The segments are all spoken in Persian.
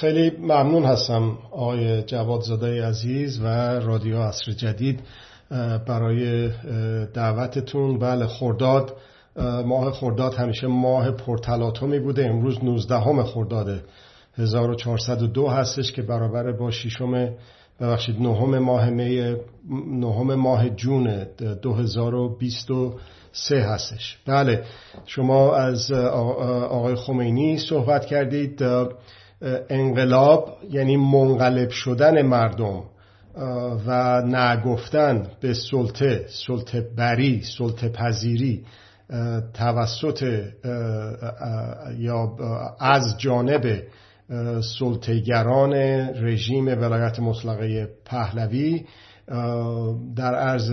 خیلی ممنون هستم آقای جواد زاده عزیز و رادیو عصر جدید برای دعوتتون. بله خرداد ماه خرداد همیشه ماه پرتلاتومی بوده. امروز 19 همه خرداد 1402 هستش که برابر با ششم ببخشید نهم ماه می نهم ماه جون 2023 هستش. بله شما از آقای خمینی صحبت کردید. انقلاب یعنی منقلب شدن مردم و نگفتن به سلطه سلطه بری سلطه پذیری توسط یا از جانب سلطهگران رژیم ولایت مطلقه پهلوی در عرض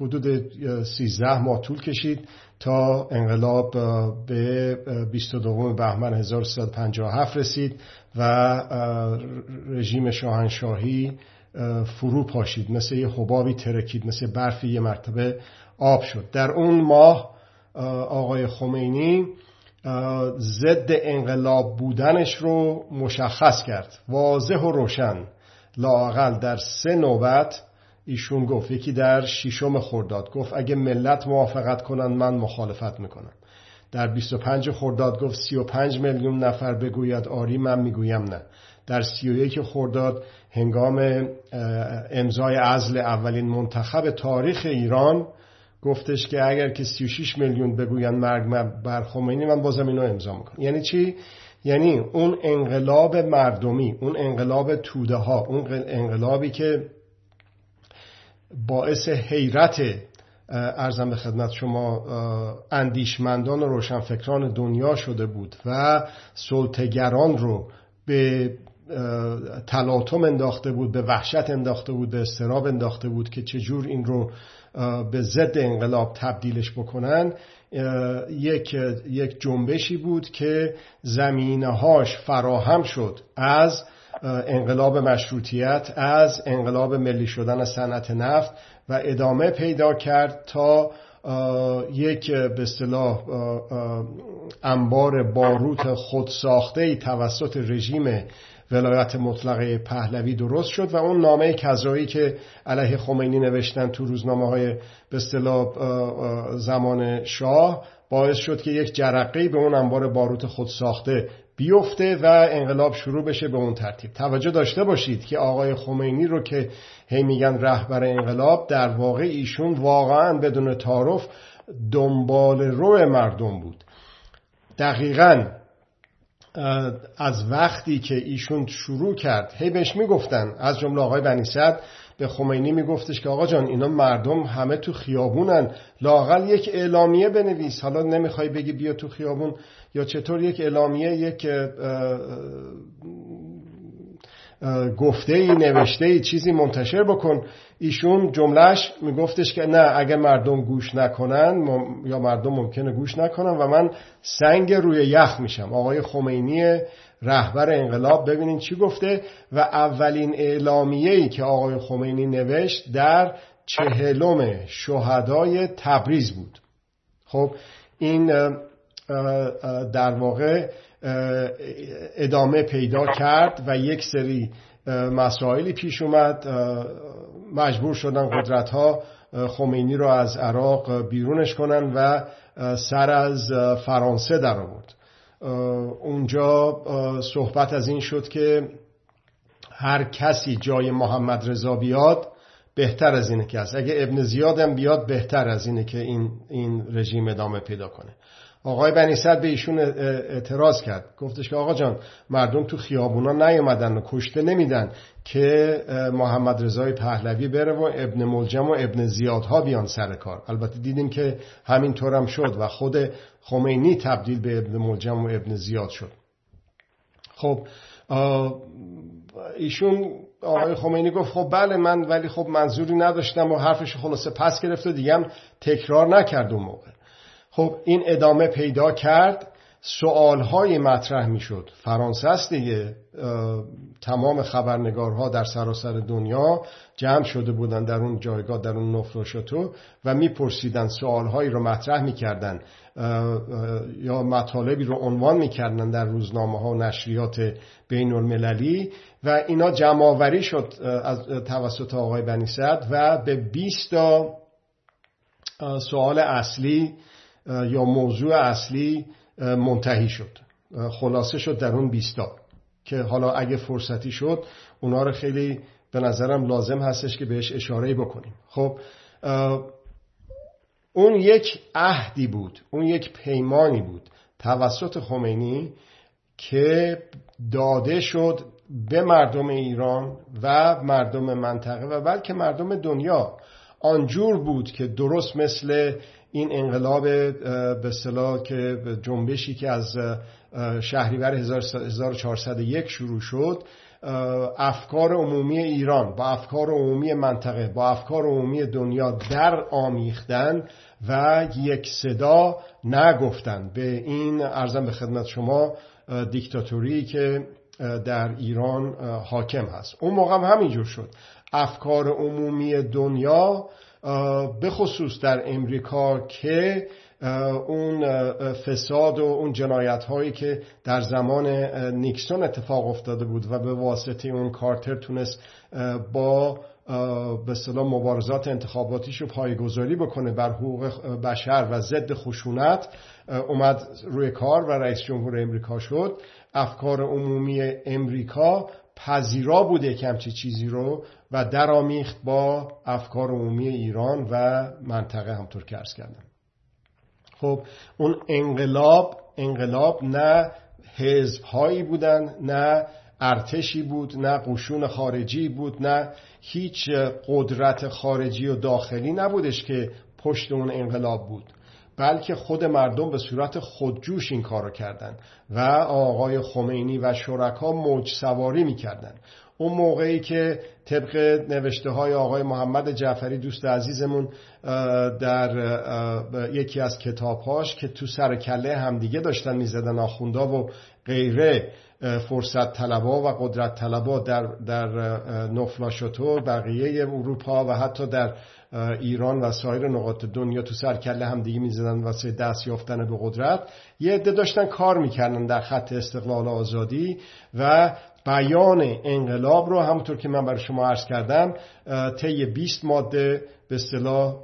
حدود 13 ماه طول کشید. تا انقلاب به 22 بهمن 1357 رسید و رژیم شاهنشاهی فرو پاشید. مثل یه حبابی ترکید مثل برفی یه مرتبه آب شد. در اون ماه آقای خمینی ضد انقلاب بودنش رو مشخص کرد. واضح و روشن. لاقل در سه نوبت ایشون گفت یکی در شیشم خرداد گفت اگه ملت موافقت کنن من مخالفت می‌کنم. در 25 خرداد گفت 35 میلیون نفر بگوید آری من می‌گویم نه. در 31 خرداد هنگام امضای عزل اولین منتخب تاریخ ایران گفتش که اگر که 36 میلیون بگوین مرگ بر خمینی من بازم اینو امضا می‌کنم. یعنی چی؟ یعنی اون انقلاب مردمی اون انقلاب توده ها اون انقلابی که باعث حیرت ارزم به خدمت شما اندیشمندان و روشنفکران دنیا شده بود و سلطگران رو به تلاطم انداخته بود به وحشت انداخته بود به استراب انداخته بود که چجور این رو به ضد انقلاب تبدیلش بکنن. یک یک جنبشی بود که زمینهاش فراهم شد از انقلاب مشروطیت از انقلاب ملی شدن صنعت نفت و ادامه پیدا کرد تا یک به اصطلاح انبار باروت خودساخته توسط رژیم ولایت مطلقه پهلوی درست شد و اون نامه کذایی که علیه خمینی نوشتن تو روزنامه های به اصطلاح زمان شاه باعث شد که یک جرقه به اون انبار باروت خود ساخته بیفته و انقلاب شروع بشه به اون ترتیب. توجه داشته باشید که آقای خمینی رو که هی میگن رهبر انقلاب در واقع ایشون واقعا بدون تعارف دنبال رو مردم بود. دقیقا از وقتی که ایشون شروع کرد هی بهش می‌گفتن از جمله آقای بنی به خمینی میگفتش که آقا جان اینا مردم همه تو خیابونن. لاقل یک اعلامیه بنویس. حالا نمی‌خوای بگی بیا تو خیابون. یا چطور یک اعلامیه یک گفته ای نوشته ای چیزی منتشر بکن. ایشون جملهش میگفتش که نه اگه مردم گوش نکنن یا مردم ممکنه گوش نکنن و من سنگ روی یخ میشم. آقای خمینی رهبر انقلاب. ببینین چی گفته و اولین اعلامیه ای که آقای خمینی نوشت در چهلم شهدای تبریز بود. خب این در واقع ادامه پیدا کرد و یک سری مسائلی پیش اومد. مجبور شدن قدرت ها خمینی رو از عراق بیرونش کنن و سر از فرانسه در آورد اونجا صحبت از این شد که هر کسی جای محمد رضا بیاد بهتر از اینه که هست اگه ابن زیادم بیاد بهتر از اینه که این, این رژیم ادامه پیدا کنه. آقای بنی به ایشون اعتراض کرد. گفتش که آقا جان مردم تو خیابونا نیومدن و کشته نمیدن که محمد رضای پهلوی بره و ابن ملجم و ابن زیادها بیان سر کار. البته دیدیم که همین طورم شد و خود خمینی تبدیل به ابن ملجم و ابن زیاد شد. خب ایشون آقای خمینی گفت خب بله من ولی خب منظوری نداشتم و حرفش خلاصه پس گرفت و دیگه هم تکرار نکرد اون موقع. خب این ادامه پیدا کرد سوال های مطرح می شد فرانسه است دیگه. تمام خبرنگارها در سراسر دنیا جمع شده بودن در اون جایگاه در اون نفل و میپرسیدن سوالهایی رو مطرح می‌کردن. یا مطالبی رو عنوان می‌کردن در روزنامه ها و نشریات بین المللی و اینا جمعآوری شد از توسط آقای بنی و به 20 تا سوال اصلی یا موضوع اصلی منتهی شد. خلاصه شد در اون 20 تا که حالا اگه فرصتی شد اونا رو خیلی به نظرم لازم هستش که بهش اشاره بکنیم. خب اون یک عهدی بود اون یک پیمانی بود توسط خمینی که داده شد به مردم ایران و مردم منطقه و بلکه مردم دنیا. آنجور بود که درست مثل این انقلاب به صلاح که جنبشی که از شهریور 1401 شروع شد افکار عمومی ایران با افکار عمومی منطقه با افکار عمومی دنیا در آمیختن و یک صدا نگفتن. به این ارزم به خدمت شما دیکتاتوری که در ایران حاکم هست. اون موقع هم همینجور شد. افکار عمومی دنیا به خصوص در امریکا که اون فساد و اون جنایت هایی که در زمان نیکسون اتفاق افتاده بود و به واسطه اون کارتر تونست با به صلاح مبارزات انتخاباتیش رو پایگذاری بکنه بر حقوق بشر و ضد خشونت اومد روی کار و رئیس جمهور امریکا شد. افکار عمومی امریکا پذیرا بوده که همچی چیزی رو و درآمیخت با افکار عمومی ایران و منطقه همطور که ارز کردم. خب اون انقلاب انقلاب نه حزب هایی بودن نه ارتشی بود نه قشون خارجی بود نه هیچ قدرت خارجی و داخلی نبودش که پشت اون انقلاب بود. بلکه خود مردم به صورت خودجوش این کارو کردن و آقای خمینی و شرکا موج سواری می‌کردن. اون موقعی که طبق نوشته های آقای محمد جعفری دوست عزیزمون در یکی از کتابهاش که تو سر کله همدیگه داشتن می‌زدن آخوندا و غیره فرصت طلبا و قدرت طلبا در, در نفلاشتو بقیه اروپا و حتی در ایران و سایر نقاط دنیا تو سر کله هم دیگه می‌زدن واسه دست یافتن به قدرت. یه عده داشتن کار می‌کردن در خط استقلال آزادی و بیان انقلاب رو همونطور که من برای شما عرض کردم طی 20 ماده به اصطلاح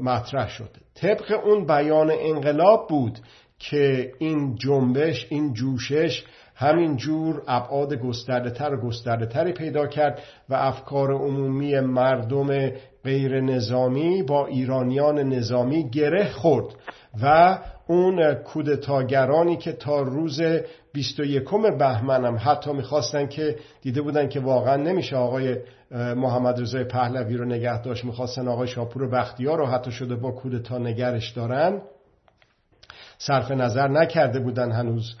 مطرح شد. طبق اون بیان انقلاب بود که این جنبش این جوشش همین جور ابعاد گسترده تر و گسترده تری پیدا کرد و افکار عمومی مردم غیر نظامی با ایرانیان نظامی گره خورد و اون کودتاگرانی که تا روز 21 بهمن هم حتی می‌خواستن که دیده بودن که واقعا نمیشه آقای محمد رضای پهلوی رو نگه داشت می‌خواستن آقای شاپور بختیار رو حتی شده با کودتا نگرش دارن. صرف نظر نکرده بودن هنوز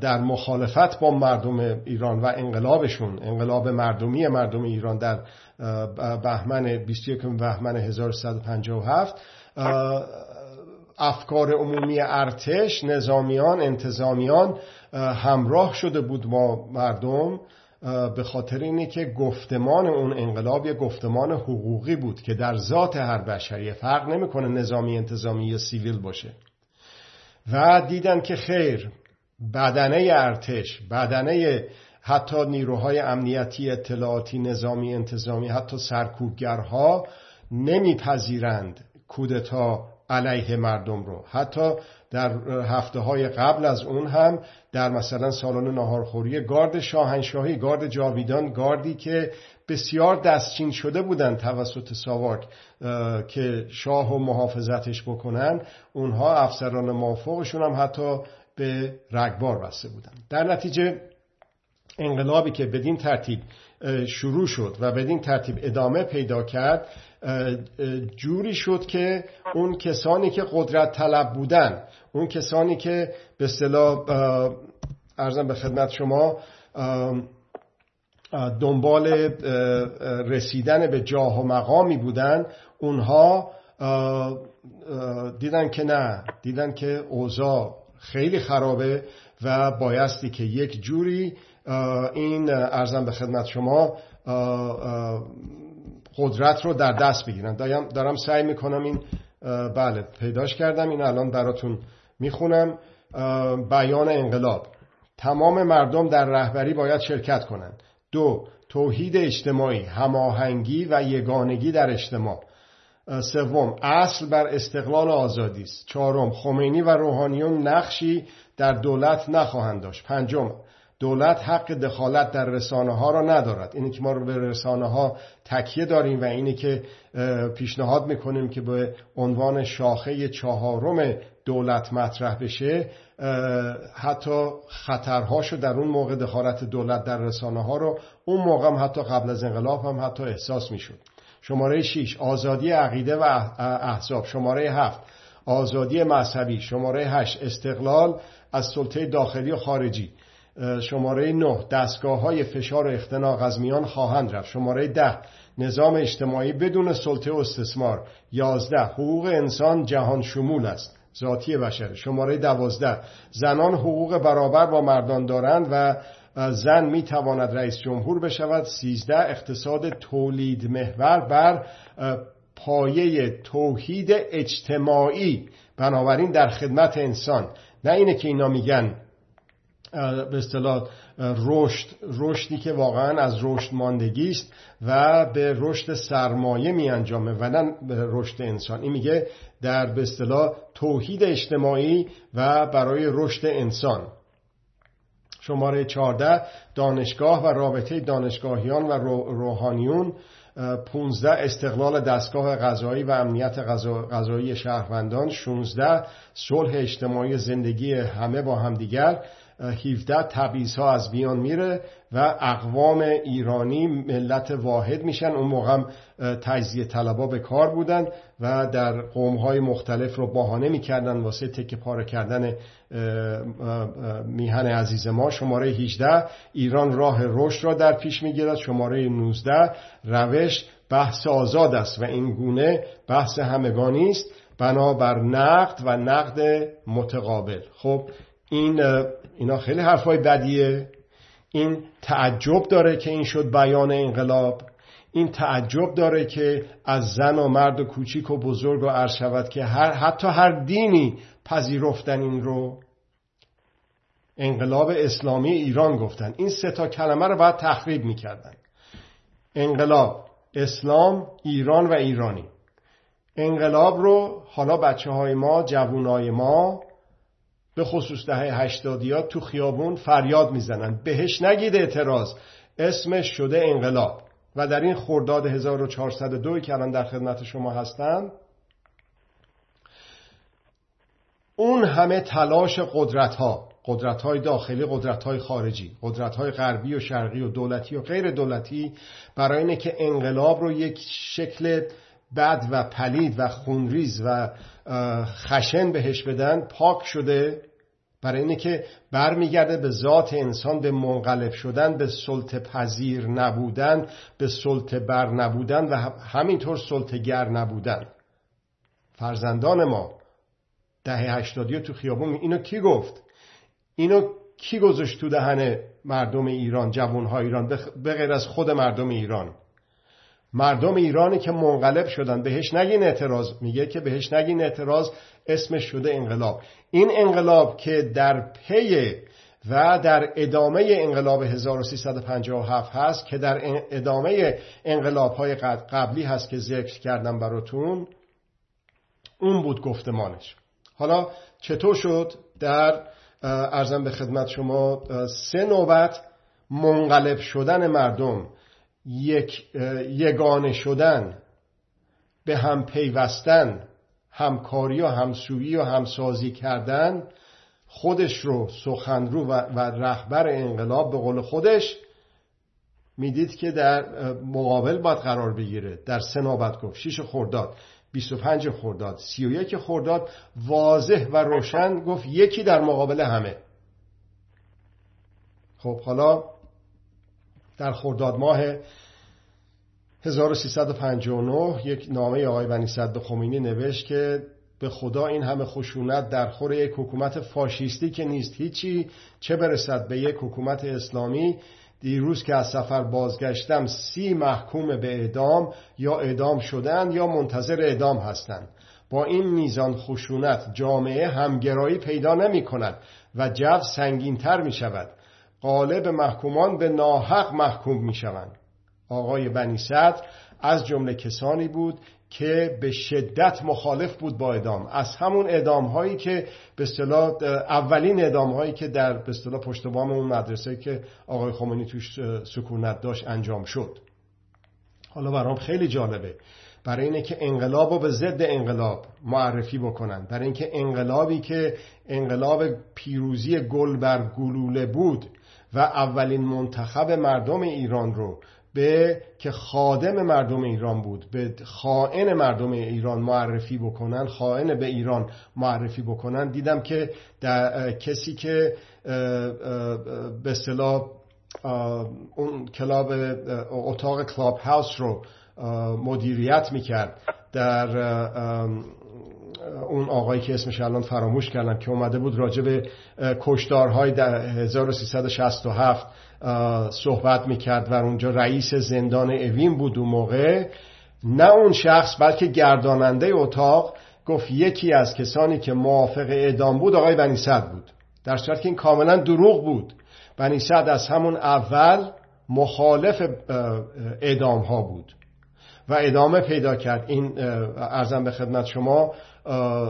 در مخالفت با مردم ایران و انقلابشون. انقلاب مردمی مردم ایران در بهمن 21 بهمن 1157 افکار عمومی ارتش نظامیان انتظامیان همراه شده بود با مردم به خاطر اینه که گفتمان اون انقلاب یه گفتمان حقوقی بود که در ذات هر بشری فرق نمی‌کنه نظامی انتظامی یا سیویل باشه. و دیدن که خیر بدنه ارتش بدنه حتی نیروهای امنیتی اطلاعاتی نظامی انتظامی حتی سرکوبگرها نمیپذیرند کودتا علیه مردم رو. حتی در هفته های قبل از اون هم در مثلا سالن ناهارخوری گارد شاهنشاهی گارد جاویدان گاردی که بسیار دستچین شده بودن توسط ساواک که شاه و محافظتش بکنن. اونها افسران موافقشون هم حتی به رگبار بسته بودن. در نتیجه انقلابی که بدین ترتیب شروع شد و بدین ترتیب ادامه پیدا کرد جوری شد که اون کسانی که قدرت طلب بودن اون کسانی که به اصطلاح ارزم به خدمت شما دنبال رسیدن به جاه و مقامی بودن اونها دیدن که نه دیدن که اوضاع خیلی خرابه و بایستی که یک جوری این ارزم به خدمت شما قدرت رو در دست بگیرن. دارم سعی می‌کنم این بله پیداش کردم. این الان براتون می‌خونم. بیان انقلاب. تمام مردم در رهبری باید شرکت کنند. دو توحید اجتماعی هماهنگی و یگانگی در اجتماع. سوم اصل بر استقلال آزادی است. چهارم خمینی و روحانیون نقشی در دولت نخواهند داشت. پنجم دولت حق دخالت در رسانه ها را ندارد. اینه که ما رو به رسانه ها تکیه داریم و اینه که پیشنهاد می‌کنیم که به عنوان شاخه چهارم دولت مطرح بشه حتی خطرهاشو در اون موقع دخالت دولت در رسانه ها رو اون موقع هم حتی قبل از انقلاب هم حتی احساس می‌شد. شماره 6 آزادی عقیده و احزاب. شماره 7 آزادی مذهبی. شماره 8 استقلال از سلطه داخلی و خارجی. شماره 9 دستگاه های فشار و اختناق از میان خواهند رفت. شماره 10 نظام اجتماعی بدون سلطه استثمار. 11 حقوق انسان جهان شمول است. ذاتی بشر. شماره 12 زنان حقوق برابر با مردان دارند و زن می تواند رئیس جمهور بشود. 13 اقتصاد تولید محور بر پایه توحید اجتماعی. بنابراین در خدمت انسان. نه اینه که اینا میگن به اصطلاح رشد رشدی که واقعا از رشد ماندگی است و به رشد سرمایه می انجامه و نه به رشد انسان. این میگه در به اصطلاح توحید اجتماعی و برای رشد انسان. شماره 14 دانشگاه و رابطه دانشگاهیان و روحانیون 15 استقلال دستگاه غذایی و امنیت غذایی شهروندان 16 صلح اجتماعی زندگی همه با همدیگر. 17 تبعیض ها از بیان میره و اقوام ایرانی ملت واحد میشن. اون موقع هم تجزیه طلبا به کار بودن و در قوم های مختلف رو بهانه می‌کردن واسه تکه پاره کردن میهن عزیز ما. شماره 18 ایران راه رشد را در پیش می‌گیرد. شماره 19 روش بحث آزاد است و این گونه بحث همگانی است بنابر نقد و نقد متقابل. خب این اینا خیلی حرفای بدیه. این تعجب داره که این شد بیان انقلاب. این تعجب داره که از زن و مرد و کوچیک و بزرگ و عرض شود که هر حتی هر دینی پذیرفتن این رو. انقلاب اسلامی ایران گفتن. این سه تا کلمه رو باید تخریب می‌کردن. انقلاب اسلام ایران و ایرانی. انقلاب رو حالا بچه های ما جوونای ما به خصوص دهه هشتادیات تو خیابون فریاد می‌زنن. بهش نگید اعتراض. اسمش شده انقلاب. و در این خرداد 1402 که الان در خدمت شما هستم اون همه تلاش قدرت ها قدرت های داخلی قدرت های خارجی قدرت های غربی و شرقی و دولتی و غیر دولتی برای اینه که انقلاب رو یک شکل بد و پلید و خونریز و خشن بهش بدن پاک شده. برای اینه که برمیگرده به ذات انسان به منقلب شدن به سلطه پذیر نبودن به سلطه بر نبودن و همینطور سلطه گر نبودن. فرزندان ما دهه هشتادی تو خیابون اینو کی گفت؟ اینو کی گذاشت تو دهن مردم ایران جوانهای ایران به غیر از خود مردم ایران؟ مردم ایرانی که منقلب شدن بهش نگین اعتراض. میگه که بهش نگین اعتراض اسمش شده انقلاب. این انقلاب که در پی و در ادامه انقلاب 1357 هست که در ادامه انقلاب های قبلی هست که ذکر کردم براتون اون بود گفتمانش. حالا چطور شد؟ در ارزم به خدمت شما سه نوبت منقلب شدن مردم یک یگانه شدن به هم پیوستن همکاری و همسویی و همسازی کردن خودش رو سخنرو و, و رهبر انقلاب به قول خودش می‌دید که در مقابل باید قرار بگیره. در سه نوبت گفت شیش خورداد 25 خورداد 31 خورداد واضح و روشن گفت یکی در مقابل همه. خب حالا در خرداد ماه 1359 یک نامه آقای بنی صد خمینی نوشت که به خدا این همه خشونت در خور یک حکومت فاشیستی که نیست هیچی چه برسد به یک حکومت اسلامی؟ دیروز که از سفر بازگشتم سی محکوم به اعدام یا اعدام شدن یا منتظر اعدام هستند. با این میزان خشونت جامعه همگرایی پیدا نمی کند و جو سنگینتر می شود. قالب محکومان به ناحق محکوم می شوند آقای بنی صدر از جمله کسانی بود که به شدت مخالف بود با ادام از همون ادام هایی که به اصطلاح اولین ادام هایی که در به اصطلاح پشت بام اون مدرسه که آقای خمینی توش سکونت داشت انجام شد. حالا برام خیلی جالبه. برای اینه که انقلاب رو به ضد انقلاب معرفی بکنن. برای اینکه انقلابی که انقلاب پیروزی گل بر گلوله بود و اولین منتخب مردم ایران رو به که خادم مردم ایران بود به خائن مردم ایران معرفی بکنن خائن به ایران معرفی بکنن دیدم که در کسی که به اصطلاح اون کلاب اتاق کلاب هاوس رو مدیریت می‌کرد در اون آقایی که اسمش الان فراموش کردم که اومده بود راجع به کشدارهای در 1367 صحبت می‌کرد و اونجا رئیس زندان اوین بود اون موقع. نه اون شخص بلکه گرداننده اتاق گفت یکی از کسانی که موافق اعدام بود آقای بنی بود. در صورت که این کاملا دروغ بود. بنی از همون اول مخالف اعدام ها بود. و ادامه پیدا کرد. این ارزم به خدمت شما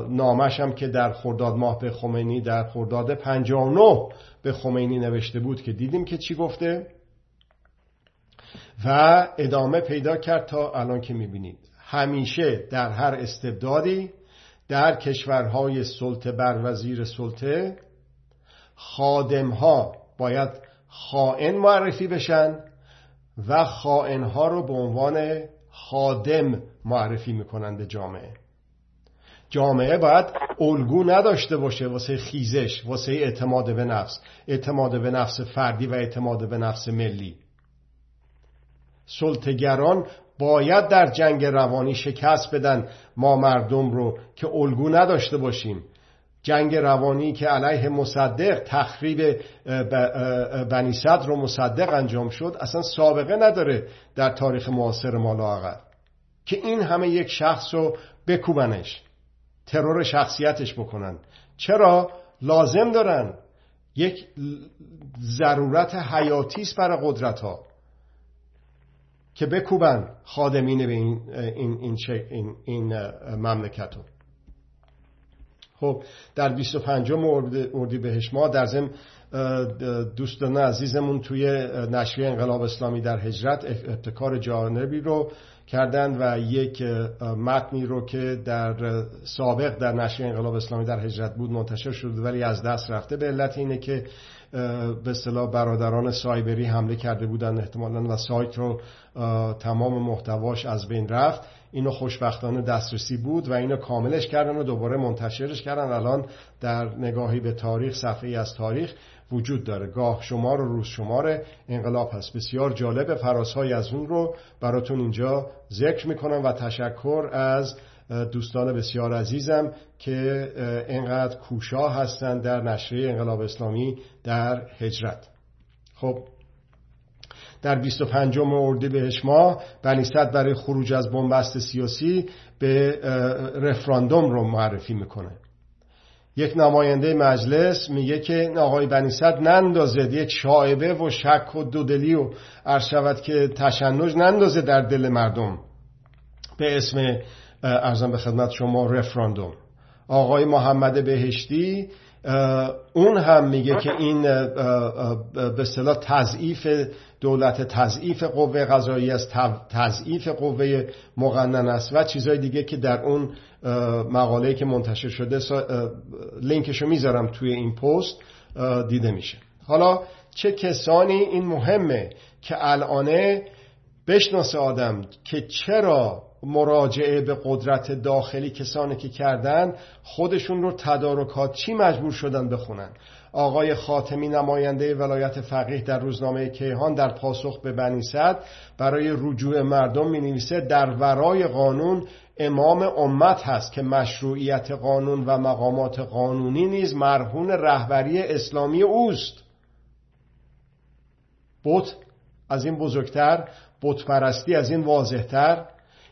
نامش هم که در خرداد ماه به خمینی در خرداد 59 به خمینی نوشته بود که دیدیم که چی گفته؟ و ادامه پیدا کرد تا الان که می‌بینید. همیشه در هر استبدادی در کشورهای سلطه بر وزیر سلطه خادمها باید خائن معرفی بشن و خائنها رو به عنوان خادم معرفی می‌کنند به جامعه. جامعه باید الگو نداشته باشه واسه خیزش واسه اعتماد به نفس. اعتماد به نفس فردی و اعتماد به نفس ملی. سلطگران باید در جنگ روانی شکست بدن ما مردم رو که الگو نداشته باشیم. جنگ روانی که علیه مصدق تخریب بنی صدر رو مصدق انجام شد اصلا سابقه نداره در تاریخ معاصر ما که این همه یک شخص رو بکوبنش. ترور شخصیتش بکنن. چرا؟ لازم دارن. یک ضرورت حیاتی است برای قدرت ها که بکوبن خادمین به این, این, این, این مملکت رو خب در 25 اردی بهش ما در ضمن دوستان عزیزمون توی نشریه انقلاب اسلامی در هجرت ابتکار جانبی رو کردن و یک متنی رو که در سابق در نشریه انقلاب اسلامی در هجرت بود منتشر شده ولی از دست رفته. به علت اینه که به اصطلاح برادران سایبری حمله کرده بودن احتمالا و سایت رو تمام محتواش از بین رفت. اینو خوشبختانه دسترسی بود و اینو کاملش کردن و دوباره منتشرش کردن. الان در نگاهی به تاریخ صفحه از تاریخ وجود داره. گاه شمار و روز شمار انقلاب هست بسیار جالب فراسهای از اون رو براتون اینجا ذکر می‌کنم و تشکر از دوستان بسیار عزیزم که اینقدر کوشا هستند در نشریه انقلاب اسلامی در هجرت. خب در 25 بهش ماه بنیستد برای خروج از بنبست سیاسی به رفراندوم رو معرفی می‌کنه. یک نماینده مجلس میگه که آقای بنیصد نندازد یک شاعبه و شک و دودلی و عرض که تشنج نندازه در دل مردم. به اسم ارزم به خدمت شما رفراندوم. آقای محمد بهشتی اون هم میگه که این به صلاح تضعیف دولت تضعیف قوه قضایی است تضعیف قوه مقنن است و چیزهای دیگه که در اون مقاله که منتشر شده لینکشو می‌ذارم توی این پست دیده میشه. حالا چه کسانی این مهمه که الانه بشناسه آدم که چرا مراجعه به قدرت داخلی کسانی که کردن خودشون رو تدارکات چی مجبور شدن بخونن؟ آقای خاتمی نماینده ولایت فقیه در روزنامه کیهان در پاسخ به بنی صد برای رجوع مردم می نویسه در ورای قانون امام امت هست که مشروعیت قانون و مقامات قانونی نیز مرهون رهبری اسلامی اوست. بت از این بزرگتر بتپرستی از این واضحتر.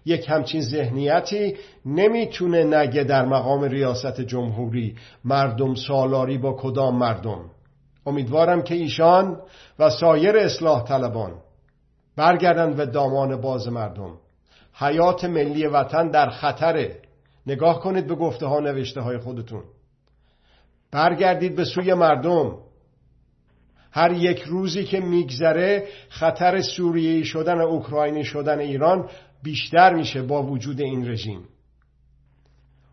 یک همچین ذهنیتی نمی‌تونه نگه در مقام ریاست جمهوری مردم سالاری با کدام مردم. امیدوارم که ایشان و سایر اصلاح طلبان برگردند به دامان باز مردم. حیات ملی وطن در خطره نگاه کنید به گفته ها نوشته های خودتون. برگردید به سوی مردم. هر یک روزی که میگذره خطر سوریه شدن اوکراینی شدن ایران بیشتر میشه با وجود این رژیم.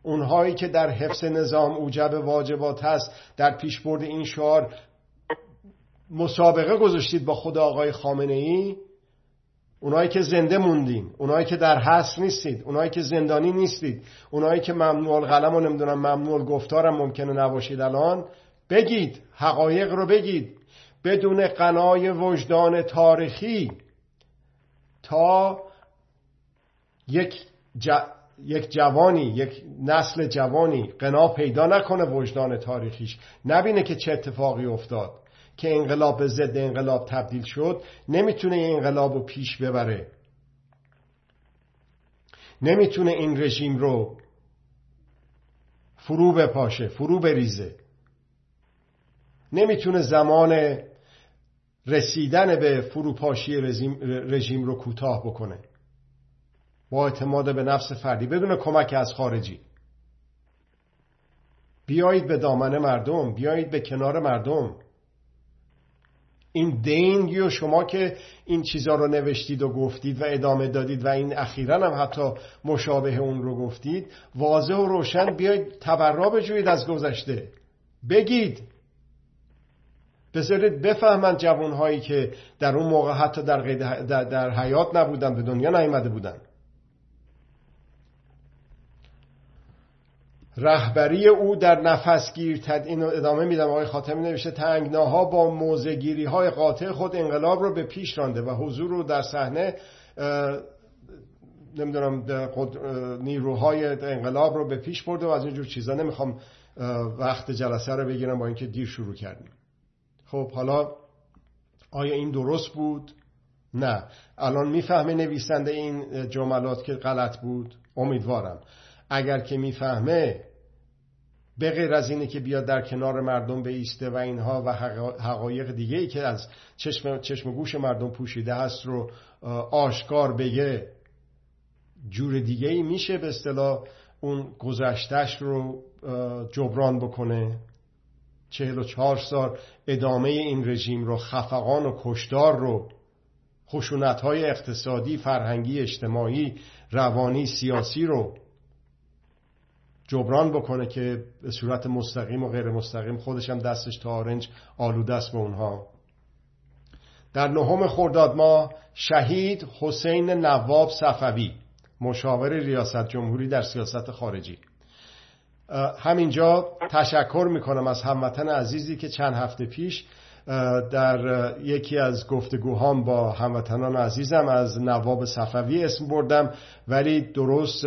اونهایی که در حفظ نظام اوجب واجبات هست در پیشبرد این شعار مسابقه گذاشتید با خود آقای خامنه ای اونایی که زنده موندین اونایی که در حس نیستید اونایی که زندانی نیستید اونایی که ممنوع القلم و نمی‌دونم ممنوع گفتارم ممکنه نباشید الان بگید حقایق رو بگید. بدون قنای وجدان تاریخی تا یک, یک جوانی یک نسل جوانی قنا پیدا نکنه وجدان تاریخیش. نبینه که چه اتفاقی افتاد. که انقلاب به ضد انقلاب تبدیل شد نمی‌تونه این انقلاب رو پیش ببره. نمی‌تونه این رژیم رو فرو بپاشه فرو بریزه. نمی‌تونه زمان رسیدن به فروپاشی رژیم, رژیم رو کوتاه بکنه. با اعتماد به نفس فردی بدون کمک از خارجی. بیایید به دامن مردم بیایید به کنار مردم. این دینگی و شما که این چیزا رو نوشتید و گفتید و ادامه دادید و این اخیرا هم حتی مشابه اون رو گفتید واضح و روشن بیایید تبرا بجویید از گذشته. بگید. بذارید بفهمند جوانهایی که در اون موقع حتی در, در, در حیات نبودن به دنیا نیامده بودن. رهبری او در نفسگیر تد اینو ادامه میدم. آقای خاتمی نوشته تنگناها با موزگیری های قاطع خود انقلاب رو به پیش رانده و حضور رو در صحنه نمی‌دونم نیروهای انقلاب رو به پیش برده و از اینجور چیزا نمی‌خوام وقت جلسه رو بگیرم با اینکه دیر شروع کردیم. خب حالا آیا این درست بود؟ نه. الان می‌فهمه نویسنده این جملات که غلط بود؟ امیدوارم. اگر که می‌فهمه به غیر از اینه که بیاد در کنار مردم بیسته و اینها و حقایق دیگه ای که از چشم, چشم گوش مردم پوشیده هست رو آشکار بگه جور دیگه ای میشه به اصطلاح اون گذشتش رو جبران بکنه. چهل و چهار سال ادامه این رژیم رو خفقان و کشدار رو خشونت های اقتصادی، فرهنگی، اجتماعی، روانی، سیاسی رو جبران بکنه که به صورت مستقیم و غیر مستقیم خودش هم دستش تا آرنج آلوده است به اونها. در نهم خرداد ماه شهید حسین نواب صفوی مشاور ریاست جمهوری در سیاست خارجی. همینجا تشکر می‌کنم از هموطن عزیزی که چند هفته پیش در یکی از گفتگوهام با هموطنان عزیزم از نواب صفوی اسم بردم ولی درست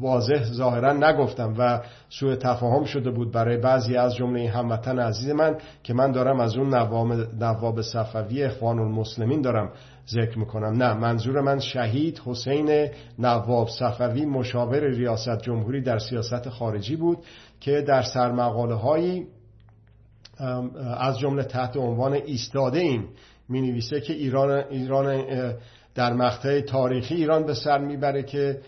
واضح ظاهرا نگفتم و سوء تفاهم شده بود برای بعضی از جمله هموطن عزیز من که من دارم از اون نواب, نواب صفوی اخوان المسلمین دارم ذکر می‌کنم. نه منظور من شهید حسین نواب صفوی مشاور ریاست جمهوری در سیاست خارجی بود که در سرمقاله هایی از جمله تحت عنوان ایستاده ایم می نویسه که ایران, ایران در مقطع تاریخی ایران به سر می‌بره که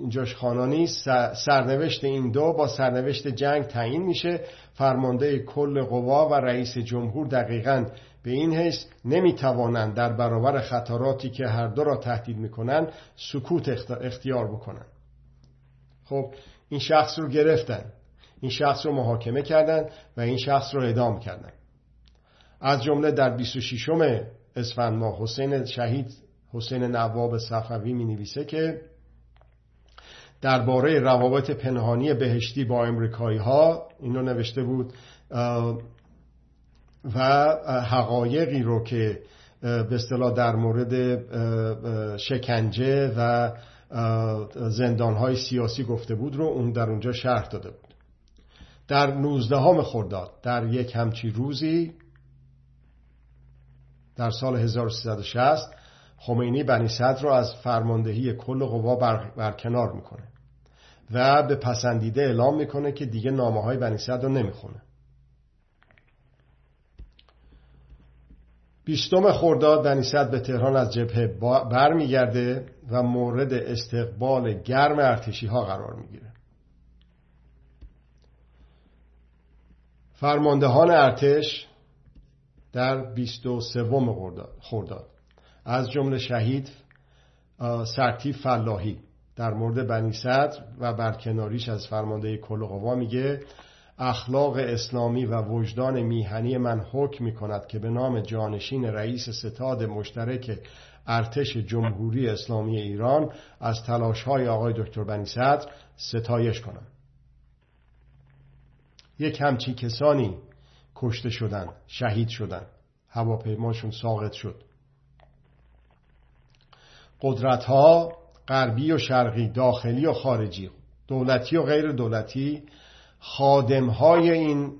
اینجاش خانانی سرنوشت این دو با سرنوشت جنگ تعیین میشه. فرمانده کل قوا و رئیس جمهور دقیقا به این حیث نمی‌توانند در برابر خطراتی که هر دو را تهدید می‌کنند سکوت اختیار بکنند. خب این شخص رو گرفتن. این شخص رو محاکمه کردند و این شخص رو اعدام کردند از جمله در 26 اسفند ماه حسین شهید حسین نواب صفوی می نویسه که درباره روابط پنهانی بهشتی با امریکایی ها اینو نوشته بود و حقایقی رو که به اصطلاح در مورد شکنجه و زندانهای سیاسی گفته بود رو اون در اونجا شرح داده بود. در نوزدهم خرداد در یک همچی روزی در سال 1360 خمینی بنی صدر رو از فرماندهی کل قوا برکنار می‌کنه و به پسندیده اعلام می‌کنه که دیگه نامه های بنی صدر رو نمی‌خونه. بیستم خرداد بنی صدر به تهران از جبهه برمیگرده و مورد استقبال گرم ارتشی ها قرار می‌گیره. فرماندهان ارتش در 23 خرداد از جمله شهید سرتی فلاحی. در مورد بنی صدر و برکناریش از فرمانده کل قوا میگه اخلاق اسلامی و وجدان میهنی من حکم می کند که به نام جانشین رئیس ستاد مشترک ارتش جمهوری اسلامی ایران از تلاش های آقای دکتر بنی صدر ستایش کنم. یک همچین کسانی کشته شدن شهید شدن. هواپیماشون ساقط شد. قدرت ها غربی و شرقی داخلی و خارجی دولتی و غیر دولتی خادم های این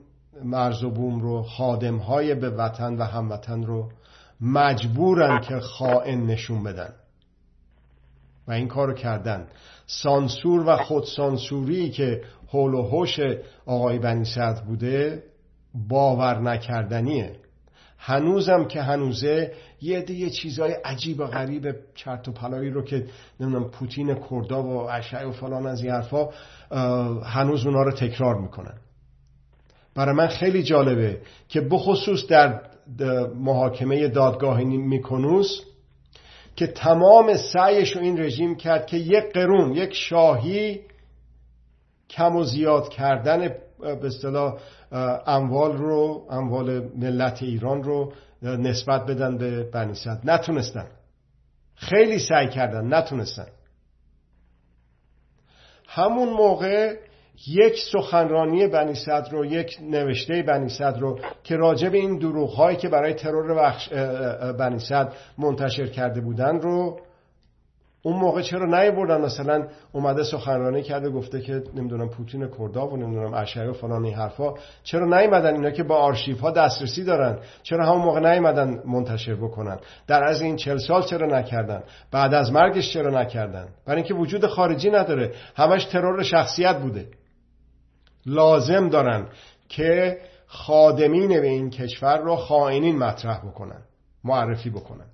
مرز و بوم رو خادم های به وطن و هموطن رو مجبورن که خائن نشون بدن. و این کارو کردن. سانسور و خودسانسوری که حول و حوش آقای بنی صدر بوده باور نکردنیه. هنوزم که هنوزه یه دیگه چیزای عجیب و غریب چرت و پلایی رو که نمی‌دونم پوتین کردا و اشعه و فلان از این حرفا هنوز اونا رو تکرار می‌کنن. برای من خیلی جالبه که بخصوص در محاکمه دادگاه میکنوس که تمام سعیش رو این رژیم کرد که یک قرون یک شاهی کم و زیاد کردن به اصطلاح اموال رو اموال ملت ایران رو نسبت بدن به بنی نتونستن. خیلی سعی کردن. نتونستن. همون موقع یک سخنرانی بنی صدر رو یک نوشته بنی صدر رو که راجع به این دروغ هایی که برای ترور بنی صدر منتشر کرده بودن رو اون موقع چرا نیوردن مثلا اومده سخنرانی کرده گفته که نمی‌دونم پوتین کردا و نمی‌دونم اشعه و فلان این حرفا. چرا نیومدن اینا که با آرشیف ها دسترسی دارن؟ چرا همون موقع نیومدن منتشر بکنن؟ در از این چل سال چرا نکردن؟ بعد از مرگش چرا نکردن؟ برای اینکه وجود خارجی نداره. همش ترور شخصیت بوده. لازم دارن که خادمین به این کشور رو خائنین مطرح بکنن معرفی بکنن.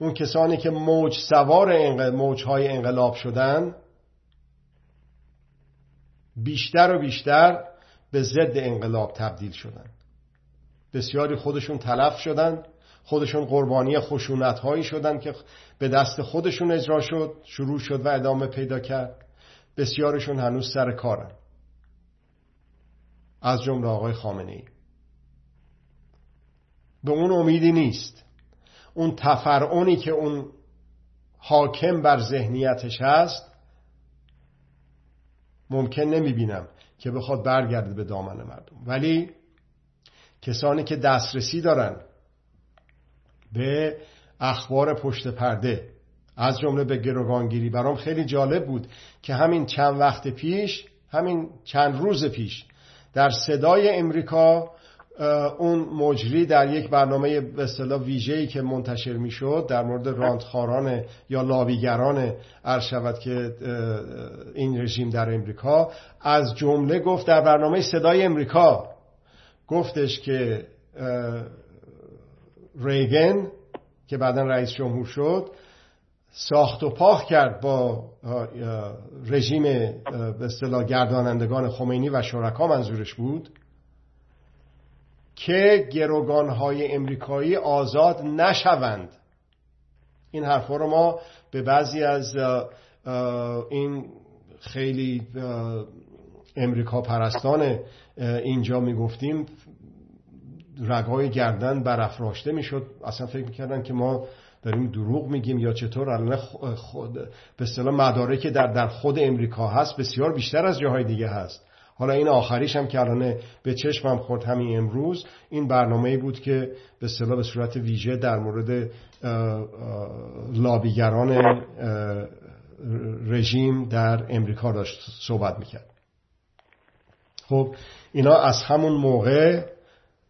اون کسانی که موج سوار موجهای انقلاب شدن بیشتر و بیشتر به ضد انقلاب تبدیل شدن. بسیاری خودشون تلف شدن خودشون قربانی خشونت هایی شدن که به دست خودشون اجرا شد شروع شد و ادامه پیدا کرد. بسیارشون هنوز سر کارن. از جمله آقای خامنه ای به اون امیدی نیست. اون تفرعونی که اون حاکم بر ذهنیتش هست ممکن نمی‌بینم که بخواد برگرده به دامن مردم. ولی کسانی که دسترسی دارن به اخبار پشت پرده از جمله به گروگانگیری برام خیلی جالب بود که همین چند وقت پیش همین چند روز پیش در صدای امریکا اون مجری در یک برنامه به اصطلاح ویژه‌ای که منتشر می‌شد در مورد راندخاران یا لابیگران عرض شود که این رژیم در امریکا از جمله گفت در برنامه صدای امریکا گفتش که ریگن که بعدا رئیس جمهور شد ساخت و پاخ کرد با رژیم به اصطلاح گردانندگان خمینی و شرکا منظورش بود. که گروگانهای امریکایی آزاد نشوند. این حرفا رو ما به بعضی از این خیلی امریکا پرستان اینجا می‌گفتیم رگهای گردن برافراشته می‌شد. اصلا فکر می‌کردن که ما داریم دروغ میگیم یا چطور. الان خود به اصطلاح مدارک در در خود امریکا هست بسیار بیشتر از جاهای دیگه هست. حالا این آخریش هم که الان به چشمم خورد همین امروز این برنامه بود که به صلاح به صورت ویژه در مورد لابیگران رژیم در امریکا داشت صحبت می‌کرد. خب اینا از همون موقع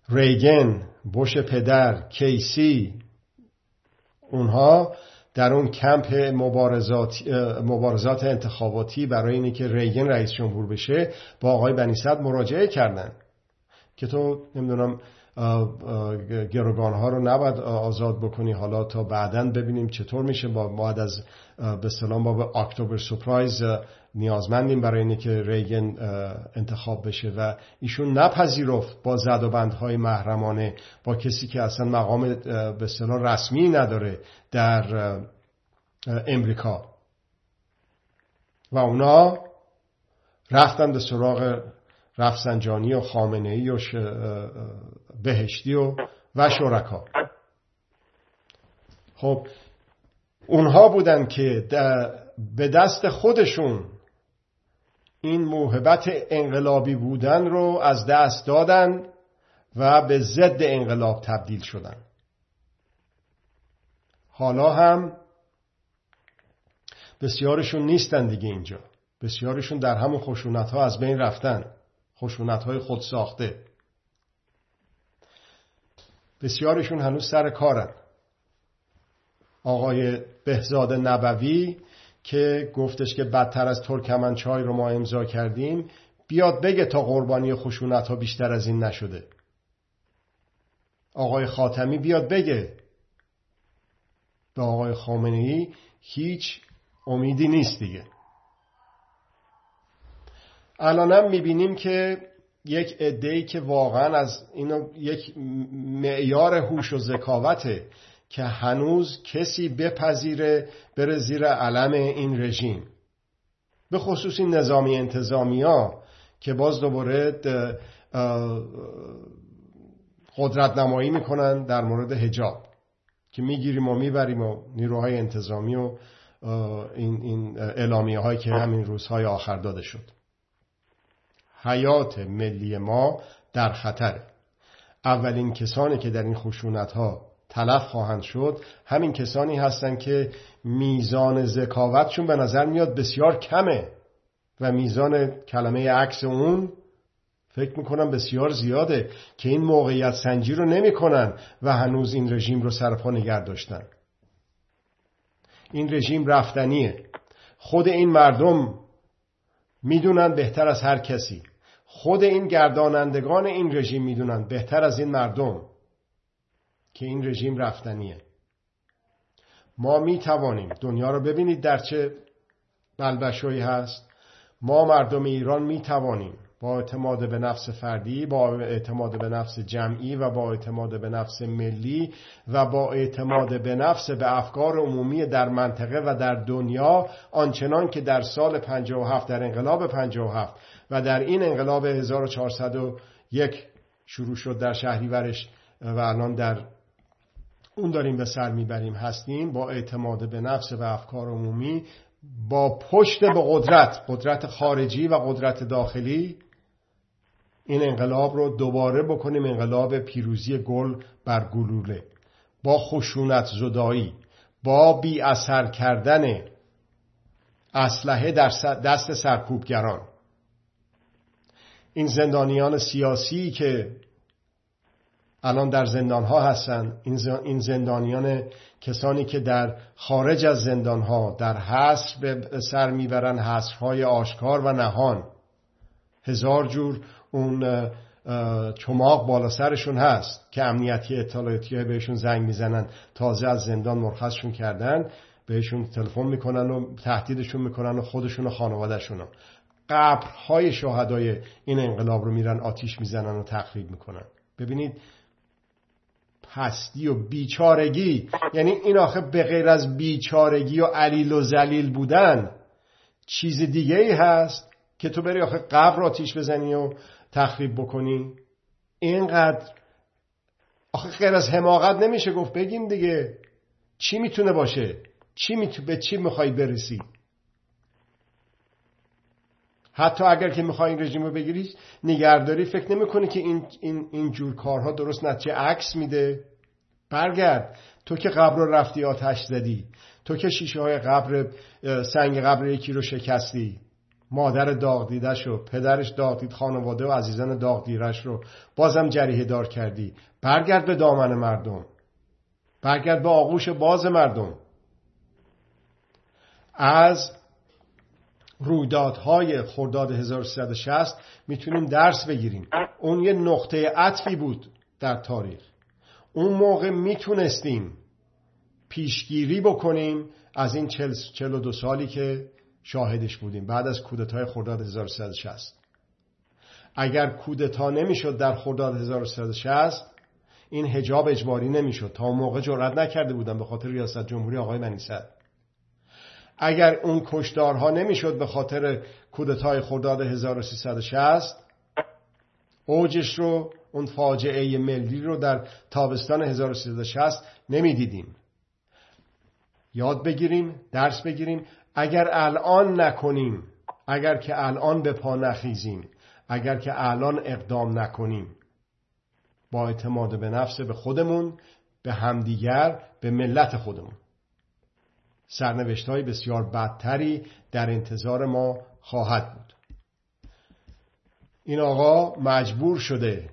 ریگن بوش پدر کیسی اونها در اون کمپ مبارزات, مبارزات انتخاباتی برای اینکه که ریگن رئیس جمهور بشه با آقای بنیصد مراجعه کردن. که تو نمی‌دونم گروگان ها رو نباید آزاد بکنی. حالا تا بعدا ببینیم چطور میشه. با باید از به سلام با اکتبر سپرایز نیازمندیم برای اینه که ریگن انتخاب بشه و ایشون نپذیرفت با زد و بندهای محرمانه با کسی که اصلا مقام به سلام رسمی نداره در امریکا. و اونا رفتن به سراغ رفسنجانی و خامنه ای و بهشتی و و شرکا. خب اونها بودن که به دست خودشون این موهبت انقلابی بودن رو از دست دادن و به ضد انقلاب تبدیل شدن. حالا هم بسیارشون نیستن دیگه اینجا. بسیارشون در همون خشونت ها از بین رفتن. خشونت های خود ساخته. بسیارشون هنوز سر کارن. آقای بهزاد نبوی که گفتش که بدتر از چای رو ما امضا کردیم بیاد بگه تا قربانی خشونت ها بیشتر از این نشده. آقای خاتمی بیاد بگه. به آقای خامنه ای هیچ امیدی نیست دیگه. الانم می‌بینیم که یک ای که واقعا از اینو یک معیار هوش و ذکاوته که هنوز کسی بپذیره بره زیر علم این رژیم. به خصوص این نظامی انتظامی ها که باز دوباره قدرت نمایی می‌کنن در مورد هجاب که می‌گیریم و می‌بریم و نیروهای انتظامی و این, این اعلامیه هایی که همین روزهای آخر داده شد. حیات ملی ما در خطره اولین کسانی که در این خشونت ها تلف خواهند شد همین کسانی هستند که میزان ذکاوتشون به نظر میاد بسیار کمه و میزان کلمه عکس اون فکر می‌کنم بسیار زیاده که این موقعیت سنجی رو نمی‌کنن و هنوز این رژیم رو سرپا نگه داشتن. این رژیم رفتنیه. خود این مردم می‌دونن بهتر از هر کسی. خود این گردانندگان این رژیم می‌دونن بهتر از این مردم که این رژیم رفتنیه. ما می توانیم دنیا رو ببینید در چه بلبشوی هست. ما مردم ایران می توانیم با اعتماد به نفس فردی با اعتماد به نفس جمعی و با اعتماد به نفس ملی و با اعتماد به نفس به افکار عمومی در منطقه و در دنیا آنچنان که در سال 57 در انقلاب 57 و در این انقلاب 1401 شروع شد در شهریورش و الان در اون داریم به سر می‌بریم هستیم با اعتماد به نفس و افکار عمومی با پشت به قدرت قدرت خارجی و قدرت داخلی. این انقلاب رو دوباره بکنیم انقلاب پیروزی گل بر گلوله. با خشونت زدایی با بی اثر کردن اسلحه در دست سرکوبگران. این زندانیان سیاسی که الان در زندان ها هستن این زندانیان کسانی که در خارج از زندان ها در حصر به سر می‌برن حصرهای آشکار و نهان. هزار جور اون چماق بالا سرشون هست که امنیتی اطلاعاتی بهشون زنگ می‌زنن. تازه از زندان مرخصشون کردن بهشون تلفن می‌کنن و تهدیدشون می‌کنن و خودشون و خانوادهشون قبرهای شهدای این انقلاب رو میرن آتیش می‌زنن و تخریب می‌کنن. ببینید پستی و بیچارگی یعنی این آخه به غیر از بیچارگی و علیل و زلیل بودن چیز دیگه ای هست که تو بری آخه قبر آتیش بزنی و تخریب بکنی اینقدر آخه غیر از حماقت نمیشه گفت. بگیم دیگه. چی می‌تونه باشه؟ چی می‌تونه به چی می‌خوای برسی؟ حتی اگر که می‌خوای این رژیم رو بگیری نگهداری فکر نمی‌کنی که این, این, این جور کارها درست نتیجه عکس میده. برگرد. تو که قبر رو رفتی آتش زدی. تو که شیشه های قبر سنگ قبر یکی رو شکستی. مادر داغ دیده شو پدرش داغ دید خانواده و عزیزان داغ دیرش رو. بازم جریه دار کردی. برگرد به دامن مردم. برگرد به آغوش باز مردم. از رویدادهای خرداد 1360 می‌تونیم درس بگیریم. اون یه نقطه عطفی بود در تاریخ. اون موقع می‌تونستیم پیشگیری بکنیم از این 42 سالی که شاهدش بودیم. بعد از کودتای خرداد 1360 اگر کودتا نمی‌شد در خرداد 1360 این هجاب اجباری نمی‌شد. تا موقع جرأت نکرده بودن به خاطر ریاست جمهوری آقای منیسد اگر اون کشدارها نمی‌شد به خاطر کودتای خرداد 1360 اوجش رو اون فاجعه ملی رو در تابستان 1360 نمی‌دیدیم. یاد بگیریم درس بگیریم. اگر الان نکنیم اگر که الان به پا نخیزیم اگر که الان اقدام نکنیم با اعتماد به نفس به خودمون به همدیگر به ملت خودمون. سرنوشت های بسیار بدتری در انتظار ما خواهد بود. این آقا مجبور شده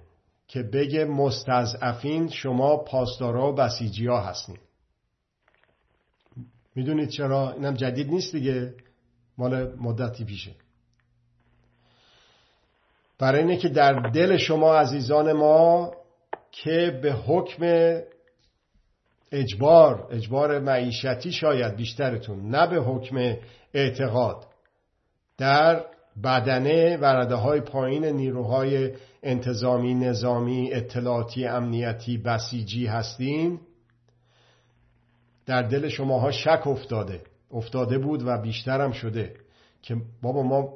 که بگه مستضعفین شما پاسدارا و بسیجی ها هستین. می‌دونید چرا؟ اینم جدید نیست دیگه. مال مدتی پیشه. برای اینه که در دل شما عزیزان ما که به حکم اجبار اجبار معیشتی شاید بیشترتون نه به حکم اعتقاد در بدنه ورده های پایین نیروهای انتظامی نظامی اطلاعاتی امنیتی بسیجی هستین در دل شماها شک افتاده. افتاده بود و بیشترم شده که بابا ما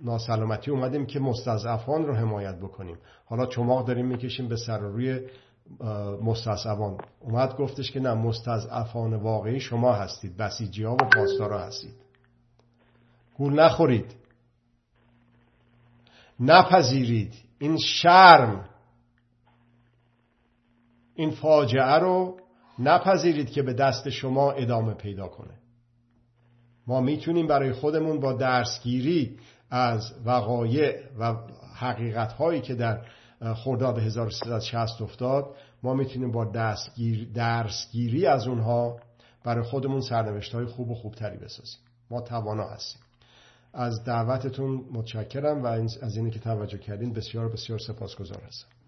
ناسلامتی اومدیم که مستضعفان رو حمایت بکنیم. حالا چماق داریم می‌کشیم به سر روی مستضعفان. اومد گفتش که نه مستضعفان واقعی شما هستید. بسیجی ها و پاسدارا هستید. گول نخورید. نپذیرید. این شرم این فاجعه رو نپذیرید که به دست شما ادامه پیدا کنه. ما می‌تونیم برای خودمون با درسگیری از وقایع و حقیقت هایی که در خرداد 1360 افتاد ما می‌تونیم با دستگیر درسگیری از اونها برای خودمون سرنوشت های خوب و خوبتری بسازیم. ما توانا هستیم. از دعوتتون متشکرم و از اینی که توجه کردین بسیار بسیار سپاسگزار هستم.